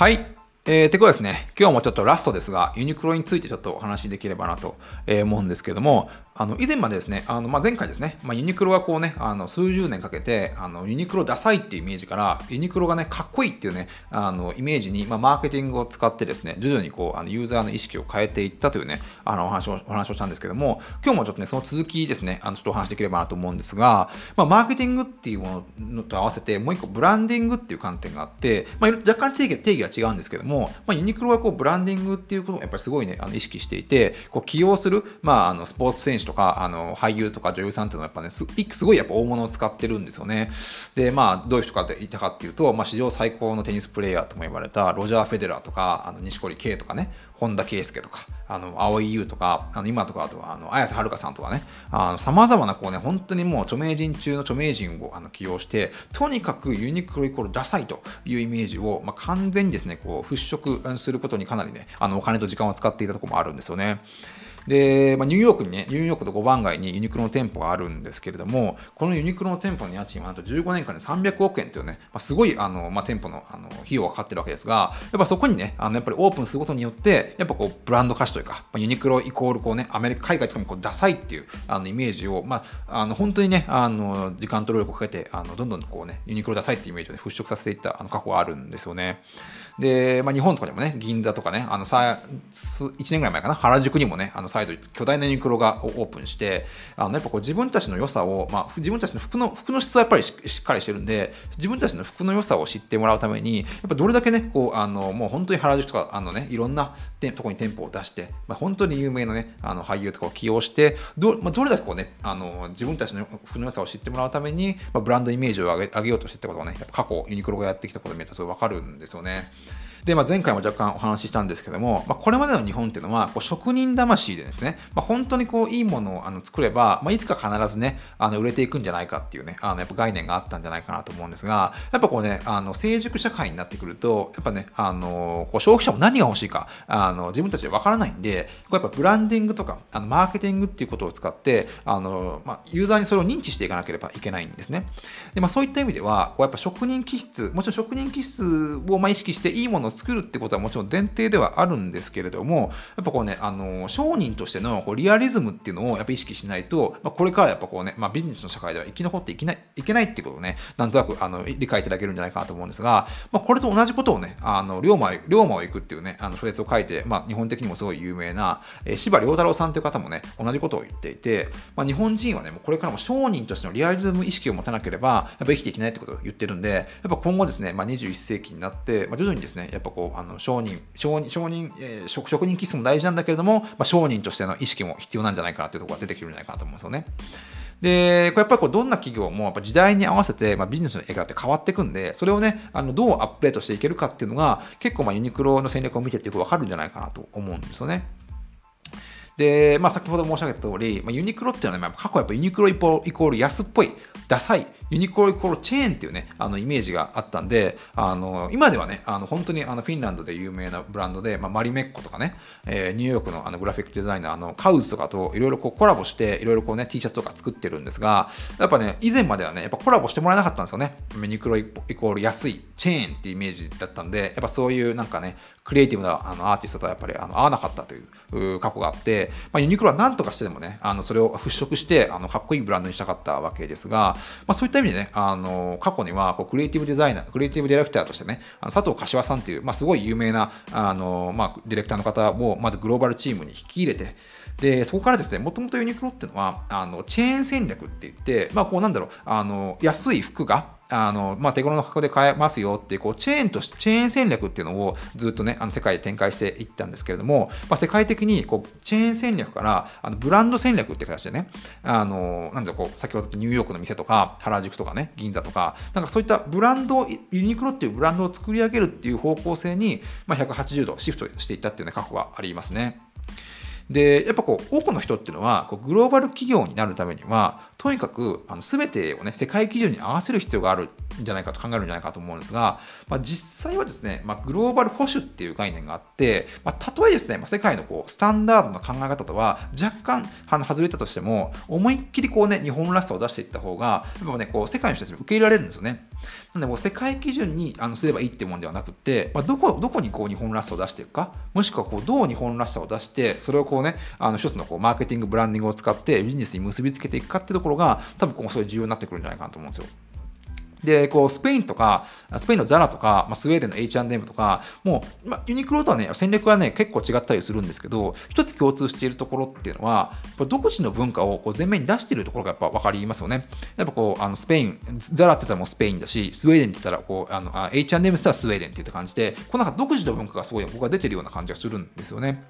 はい。えー、てことですね、今日もちょっとラストですが、ユニクロについてちょっとお話しできればなと思うんですけども、あの以前までですね、あのまあ、前回ですね、まあ、ユニクロがこうね、あの数十年かけてあのユニクロダサいっていうイメージから、ユニクロがね、かっこいいっていうね、あのイメージに、まあ、マーケティングを使ってですね、徐々にこうあのユーザーの意識を変えていったというね、あのお話をお話をしたんですけども、今日もちょっとね、その続きですね、あのちょっとお話できればなと思うんですが、まあ、マーケティングっていうものと合わせて、もう一個ブランディングっていう観点があって、まあ、若干定義定義は違うんですけども、まあ、ユニクロはこうブランディングっていうことをやっぱりすごいね、あの意識していて、こう起用する、まあ、あのスポーツ選手とか、あの俳優とか女優さんっていうのはやっぱねすすごいやっぱ大物を使ってるんですよねでまあどういう人かって言ったかっていうと、まあ、史上最高のテニスプレーヤーとも言われたロジャー・フェデラーとかあの錦織圭とかね本田圭佑とかあの蒼井優とかあの今とかあとはあの綾瀬はるかさんとかねさまざまなこうね本当にもう著名人中の著名人をあの起用してとにかくユニクロイコールダサいというイメージを、まあ、完全にですねこう払拭することにかなりねあのお金と時間を使っていたところもあるんですよね。で、まあ、ニューヨークにね、ニューヨークと5番街にユニクロの店舗があるんですけれども、このユニクロの店舗の家賃はなんと15年間で300億円というね、まあ、すごいあの、まあ、店舗のあの費用がかかってるわけですが、やっぱそこにね、あのやっぱりオープンすることによって、やっぱこうブランド価値というか、まあ、ユニクロイコールこうね、アメリカ、海外とかもこうダサいっていうあのイメージを、まあ、あの本当にね、あの時間と労力をかけて、あのどんどんこうね、ユニクロダサいっていうイメージを、ね、払拭させていったあの過去があるんですよね。で、まあ、日本とかにもね、銀座とかね、あのさ1年ぐらい前かな、原宿にもね、あの再度巨大なユニクロがオープンして、あのやっぱこう自分たちの良さを、まあ、自分たちの服の服の質はやっぱりしっかりしてるんで、自分たちの服の良さを知ってもらうために、やっぱどれだけね、こうあのもう本当に原宿とか、あのね、いろんなとこに店舗を出して、まあ、本当に有名なね、あの俳優とかを起用して、ど,、まあ、どれだけこうね、あの自分たちの服の良さを知ってもらうために、まあ、ブランドイメージを上げ上げようとしてってことがね、やっぱ過去ユニクロがやってきたことを見るとすごいわかるんですよね。で、まあ、前回も若干お話ししたんですけども、まあ、これまでの日本っていうのはこう職人魂でですね、まあ、本当にこういいものをあの作れば、まあ、いつか必ずねあの売れていくんじゃないかっていうねあのやっぱ概念があったんじゃないかなと思うんですがやっぱこうねあの成熟社会になってくるとやっぱねあのこう消費者も何が欲しいかあの自分たちでわからないんでこうやっぱブランディングとかあのマーケティングっていうことを使ってあの、まあ、ユーザーにそれを認知していかなければいけないんですね。で、まあ、そういった意味ではこうやっぱ職人気質もちろん職人気質をまあ意識していいものを作るってことはもちろん前提ではあるんですけれども、やっぱこうね、あの商人としてのこうリアリズムっていうのをやっぱ意識しないと、まあ、これからやっぱこうね、まあ、ビジネスの社会では生き残っていけないいけないっていうことをね、なんとなくあの理解いただけるんじゃないかなと思うんですが、まあ、これと同じことをね、あの龍馬龍馬を行くっていうね、あの小説を書いて、まあ、日本的にもすごい有名な、えー、司馬遼太郎さんという方もね、同じことを言っていて、まあ、日本人はね、もうこれからも商人としてのリアリズム意識を持たなければ、やっぱ生きていけないってことを言ってるんで、やっぱ今後ですね、まあ、21世紀になって、まあ、徐々にですね、っぱこう、あの商人、商人、商人、えー、職職人気質も大事なんだけれども、まあ、商人としての意識も必要なんじゃないかなというところが出てくるんじゃないかなと思うんですよね。で、これやっぱりこうどんな企業もやっぱ時代に合わせて、まあ、ビジネスの映画って変わっていくんで、それをね、あのどうアップデートしていけるかっていうのが、結構まあユニクロの戦略を見ててよくわかるんじゃないかなと思うんですよね。で、まあ、先ほど申し上げた通り、まあ、ユニクロっていうのは、ね、過去やっぱユニクロイコール安っぽい、ダサい、ユニクロイコールチェーンっていうね、あのイメージがあったんで、あの今ではね、あの本当にあのフィンランドで有名なブランドで、まあ、マリメッコとかね、えー、ニューヨークのあのグラフィックデザイナーのカウズとかといろいろコラボして、いろいろこうね、T シャツとか作ってるんですが、やっぱね、以前まではね、やっぱコラボしてもらえなかったんですよね。ユニクロイコール安い、チェーンっていうイメージだったんで、やっぱそういうなんかね、クリエイティブなあのアーティストとはやっぱりあの合わなかったという過去があって、まあ、ユニクロは何とかしてでもね、あのそれを払拭してあのかっこいいブランドにしたかったわけですが、まあ、そういった意味でね、あの過去にはこうクリエイティブデザイナー、クリエイティブディレクターとしてね、あの佐藤柏さんっていう、まあ、すごい有名なあの、まあ、ディレクターの方をまずグローバルチームに引き入れて、でそこからですね、もともとユニクロっていうのはあのチェーン戦略って言って、まあ、こうなんだろう、あの安い服があの、まあ、手頃の価格で買えますよっていう、こう、チェーンとし、チェーン戦略っていうのをずっとね、あの、世界で展開していったんですけれども、まあ、世界的に、こう、チェーン戦略から、あの、ブランド戦略って形でね、あの、なんだろう、こう、先ほどニューヨークの店とか、原宿とかね、銀座とか、なんかそういったブランド、ユニクロっていうブランドを作り上げるっていう方向性に、まあ、180度シフトしていったっていうね、過去がありますね。で、やっぱこう、多くの人っていうのは、こうグローバル企業になるためには、とにかく、あの全てをね、世界基準に合わせる必要があるんじゃないかと考えるんじゃないかと思うんですが、まあ、実際はですね、まあ、グローバル保守っていう概念があって、まあ、たとえですね、まあ、世界のこうスタンダードな考え方とは若干あの外れたとしても、思いっきりこうね、日本らしさを出していった方が、やっぱね、こう世界の人たちに受け入れられるんですよね。なんでも世界基準にあのすればいいってもんではなくて、まあ、どこどこにこう日本らしさを出していくかもしくはこうどう日本らしさを出してそれをこうねあの一つのこうマーケティングブランディングを使ってビジネスに結びつけていくかってところが多分こうそうい重要になってくるんじゃないかなと思うんですよ。で、こう、スペインとか、スペインのザラとか、まあ、スウェーデンの H&M とか、もう、まあ、ユニクロとはね、戦略はね、結構違ったりするんですけど、一つ共通しているところっていうのは、独自の文化をこう前面に出しているところがやっぱ分かりますよね。やっぱこう、あのスペイン、ザラって言ったらもうスペインだし、スウェーデンって言ったら、こう、あの H&M って言ったらスウェーデンっていった感じで、こうなんか独自の文化がすごい僕は出てるような感じがするんですよね。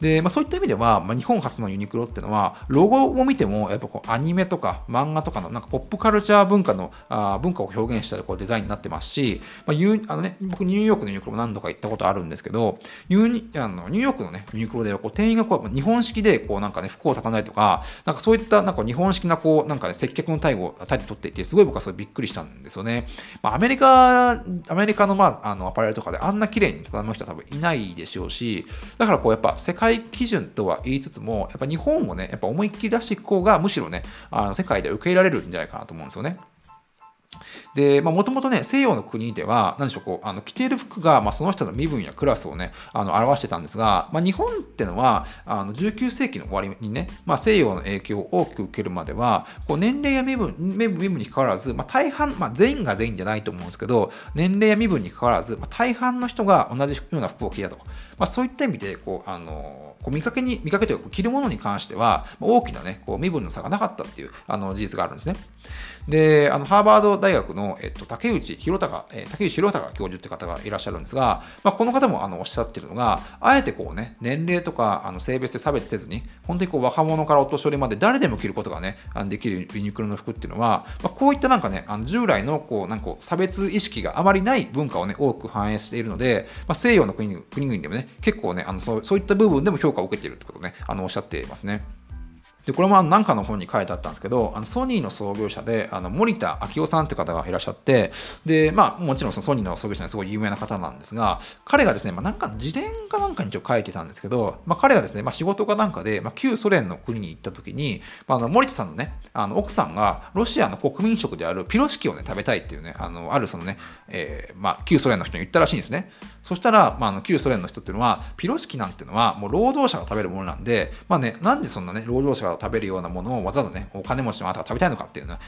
で、まあ、そういった意味では、まあ、日本初のユニクロっていうのは、ロゴを見ても、やっぱこうアニメとか漫画とかのなんかポップカルチャー文化のあ文化を表現したこうデザインになってますし、まあユあのね、僕、ニューヨークのユニクロも何度か行ったことあるんですけど、ユニあのニューヨークの、ね、ユニクロではこう店員がこう日本式でこうなんか、ね、服を畳んだりとか、なんかそういったなんか日本式なこうなんか、ね、接客の態度を態度取っていて、すごい僕はそれびっくりしたんですよね。まあ、アメリカ、アメリカの,、まあ、あのアパレルとかであんな綺麗に畳む人は多分いないでしょうし、だからこうやっぱ世界界基準とは言いつつも、やっぱ日本をね、やっぱ思いっきり出していく方が、むしろね、あの世界で受け入れられるんじゃないかなと思うんですよね。で、まあ、もともとね、西洋の国では、何でしょう、こう、あの着ている服が、まあ、その人の身分やクラスをね、あの表してたんですが、まあ、日本ってのは、あの19世紀の終わりにね、まあ、西洋の影響を大きく受けるまでは、こう年齢や身分身分にかかわらず、まあ、大半、まあ、全員が全員じゃないと思うんですけど、年齢や身分にかかわらず、まあ、大半の人が同じような服を着たと。まあ、そういった意味で、こう、あの、こう見かけに、見かけというか、着るものに関しては、大きなね、こう身分の差がなかったっていうあの事実があるんですね。で、あのハーバード大学の、えっと、竹内弘隆、え、竹内弘隆教授って方がいらっしゃるんですが、まあ、この方もあのおっしゃってるのが、あえてこうね、年齢とかあの性別で差別せずに、本当にこう若者からお年寄りまで誰でも着ることがね、あのできるユニクロの服っていうのは、まあ、こういったなんかね、あの従来のこうなんか差別意識があまりない文化をね、多く反映しているので、まあ、西洋の国々でもね、結構ねあのそう、いった部分でも評価を受けているってことね、あのおっしゃっていますね。でこれも何かの本に書いてあったんですけどあのソニーの創業者であの森田昭夫さんって方がいらっしゃってで、まあ、もちろんそのソニーの創業者にすごい有名な方なんですが彼がですね、まあ、なんか自伝かなんかに書いてたんですけど、まあ、彼がですね、まあ、仕事かなんかで、まあ、旧ソ連の国に行った時に、まあ、あの森田さんのねあの奥さんがロシアの国民食であるピロシキをね食べたいっていうねあのあるそのね、えーまあ、旧ソ連の人に言ったらしいんですね。そしたら、まあ、あの旧ソ連の人っていうのはピロシキなんていうのはもう労働者が食べるものなんで、まあね、なんでそんなね労働者が食べるようなものをわざわざね、お金持ちのあなたが食べたいのかっていう、ね、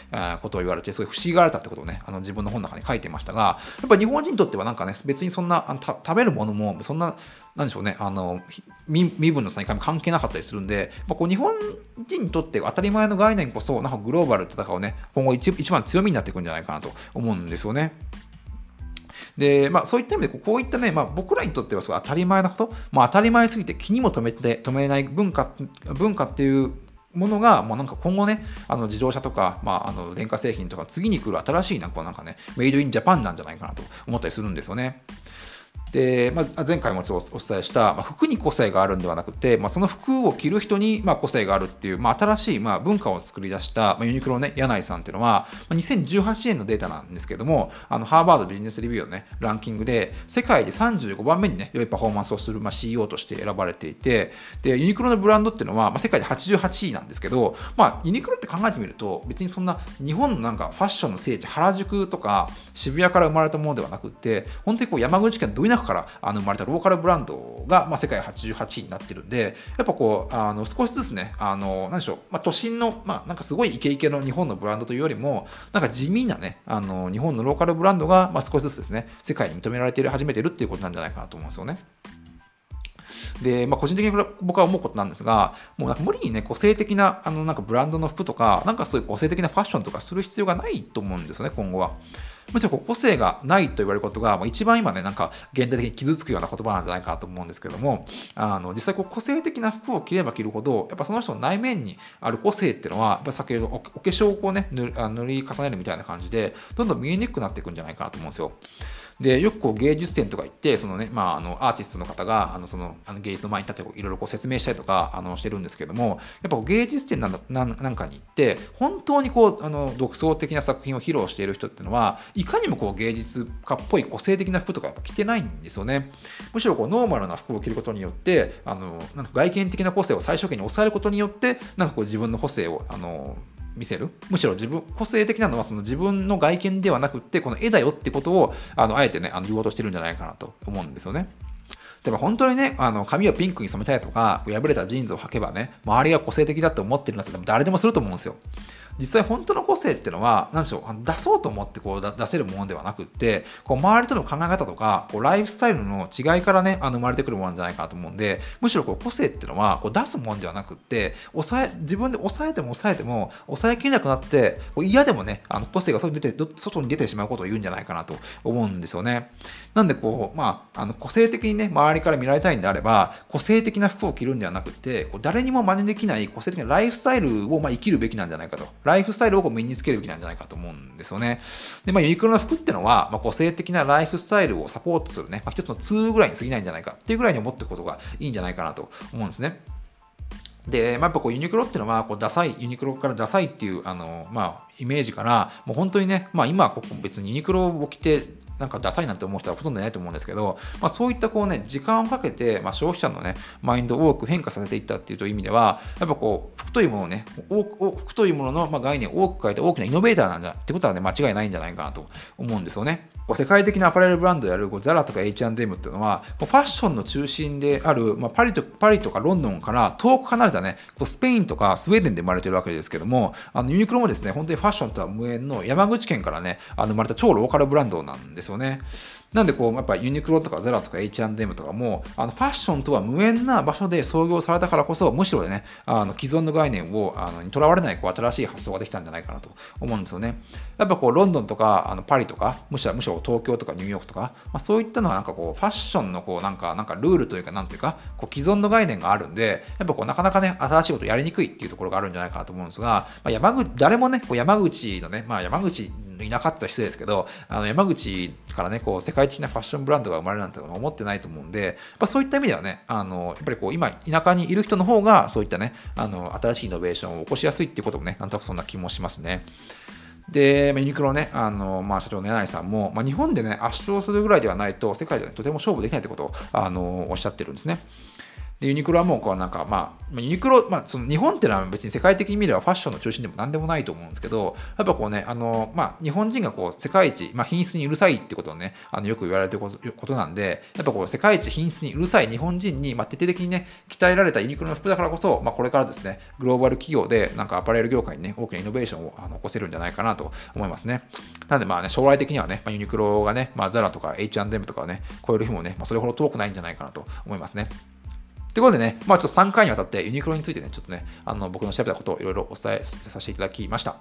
ことを言われて、すごい不思議がられたってことをね、あの自分の本の中に書いてましたが、やっぱり日本人にとってはなんかね、別にそんな、あの食べるものも、そんな、なんでしょうね、あの身分の差に関係なかったりするんで、まあ、こう日本人にとって当たり前の概念こそ、なんかグローバルって戦うね、今後一一番強みになっていくんじゃないかなと思うんですよね。で、まあ、そういった意味で、こういったね、まあ、僕らにとってはすごい当たり前なこと、まあ、当たり前すぎて気にも留めて止めれない文化文化っていうものが、もうなんか今後ね、あの自動車とか、まあ、あの電化製品とか、次に来る新しいなんかなんかね、メイドインジャパンなんじゃないかなと思ったりするんですよね。で、まあ、前回もお伝えした、まあ、服に個性があるんではなくて、まあ、その服を着る人に、まあ、個性があるっていう、まあ、新しい、まあ、文化を作り出した、まあ、ユニクロのね、柳井さんっていうのは、まあ、2018年のデータなんですけども、あのハーバードビジネスレビューのね、ランキングで、世界で35番目にね、良いパフォーマンスをする、まあ、CEO として選ばれていて、で、ユニクロのブランドっていうのは、まあ、世界で88位なんですけど、まあ、ユニクロって考えてみると、別にそんな日本のなんかファッションの聖地、原宿とか渋谷から生まれたものではなくて、本当にこう山口県ど田中からあの生まれれたローカルブランドが、まあ、世界88位になってるんで、やっぱこう、あの少しずつね、あの、なんでしょう、まあ、都心の、まあ、なんかすごいイケイケの日本のブランドというよりも、なんか地味なね、あの、日本のローカルブランドが、まあ、少しずつですね、世界に認められている、始めてるっていうことなんじゃないかなと思うんですよね。で、まあ、個人的に僕は思うことなんですが、もうなんか無理にね、個性的なあのなんかブランドの服とか、なんかそういう個性的なファッションとかする必要がないと思うんですよね、今後は。むしろ個性がないと言われることが、一番今ね、なんか現代的に傷つくような言葉なんじゃないかなと思うんですけども、あの実際こう個性的な服を着れば着るほど、やっぱその人の内面にある個性っていうのは、やっぱ先ほどお化粧をこうね塗り重ねるみたいな感じで、どんどん見えにくくなっていくんじゃないかなと思うんですよ。で、よくこう芸術展とか行って、そのね、まあ、あのアーティストの方が、あのそのあの芸術の前に立っていろいろ説明したりとかあのしてるんですけども、やっぱ芸術展なんなんかに行って、本当にこうあの独創的な作品を披露している人っていうのは、いかにもこう芸術家っぽい個性的な服とかやっぱ着てないんですよね。むしろこうノーマルな服を着ることによって、あのなんか外見的な個性を最小限に抑えることによって、なんかこう自分の個性をあの見せる？むしろ自分個性的なのはその自分の外見ではなくってこの絵だよってことをあのあえてねあの言おうとしてるんじゃないかなと思うんですよね。でも本当にね、あの髪をピンクに染めたいとか、破れたジーンズを履けばね、周りが個性的だと思ってるんだったら誰でもすると思うんですよ。実際本当の個性っていうのは、何でしょう、出そうと思ってこう出せるものではなくって、こう周りとの考え方とか、こうライフスタイルの違いからね、あの生まれてくるものじゃないかなと思うんで、むしろこう個性っていうのはこう出すものではなくって、抑え自分で抑えても抑えても、抑えきれなくなって、こう嫌でもね、あの個性が外に出て外に出てしまうことを言うんじゃないかなと思うんですよね。なんでこう、まあ、あの個性的にね、周りから見られたいんであれば、個性的な服を着るんではなくて、こう誰にも真似できない個性的なライフスタイルをまあ生きるべきなんじゃないかと。ライフスタイルをこう身につけるべきなんじゃないかと思うんですよね。で、まあ、ユニクロの服ってのは、まあ、個性的なライフスタイルをサポートするね、まあ、一つのツールぐらいに過ぎないんじゃないかっていうぐらいに思っておくことがいいんじゃないかなと思うんですね。で、まあ、やっぱこうユニクロっていうのはこうダサい、ユニクロからダサいっていうあの、まあ、イメージから、もう本当にね、まあ、今は別にユニクロを着てなんかダサいなって思う人はほとんどいないと思うんですけど、まあ、そういったこうね、時間をかけて、まあ、消費者のね、マインドを多く変化させていったっていう意味では、やっぱこう、服というものをね、服というもののま概念を多く変えて大きなイノベーターなんだってことはね、間違いないんじゃないかなと思うんですよね。世界的なアパレルブランドであるザラとか H&M っていうのは、ファッションの中心である、まあ、パリとパリとかロンドンから遠く離れたね、スペインとかスウェーデンで生まれてるわけですけども、あのユニクロもですね、本当にファッションとは無縁の山口県からね、あの生まれた超ローカルブランドなんですですよね。なんでこう、やっぱユニクロとかザラとか H&M とかも、あのファッションとは無縁な場所で創業されたからこそ、むしろね、あの既存の概念をあのにとらわれないこう新しい発想ができたんじゃないかなと思うんですよね。やっぱこう、ロンドンとかあのパリとか、むしろむしろ東京とかニューヨークとか、まあ、そういったのはなんかこう、ファッションのこう、なんか、なんかルールというか、なんていうか、こう既存の概念があるんで、やっぱこう、なかなかね、新しいことやりにくいっていうところがあるんじゃないかなと思うんですが、まあ、山口、誰もね、こう山口のね、まあ山口いなかった失礼ですけど、あの山口からね、こう世界的なファッションブランドが生まれるなんて思ってないと思うんで、やっぱそういった意味ではね、あのやっぱりこう今、田舎にいる人の方が、そういったね、あの新しいイノベーションを起こしやすいっていうこともね、なんとなくそんな気もしますね。で、ユニクロね、あのまあ、社長の柳井さんも、まあ、日本でね、圧勝するぐらいではないと、世界で、ね、とても勝負できないってことをあのおっしゃってるんですね。でユニクロはもうこうなんかまあ、ユニクロ、まあ、その日本っていうのは別に世界的に見ればファッションの中心でも何でもないと思うんですけど、やっぱこうね、あの、まあ、日本人がこう世界一、まあ、品質にうるさいってことをね、あのよく言われてることなんで、やっぱこう世界一品質にうるさい日本人に、まあ、徹底的にね、鍛えられたユニクロの服だからこそ、まあ、これからですね、グローバル企業でなんかアパレル業界にね、大きなイノベーションをあの起こせるんじゃないかなと思いますね。なのでまあね、将来的にはね、まあ、ユニクロがね、まあ、ザラとか H&M とかね、超える日もね、まあ、それほど遠くないんじゃないかなと思いますね。ということでね、まあちょっと3回にわたってユニクロについてね、ちょっとね、あの僕の調べたことをいろいろお伝えさせていただきました。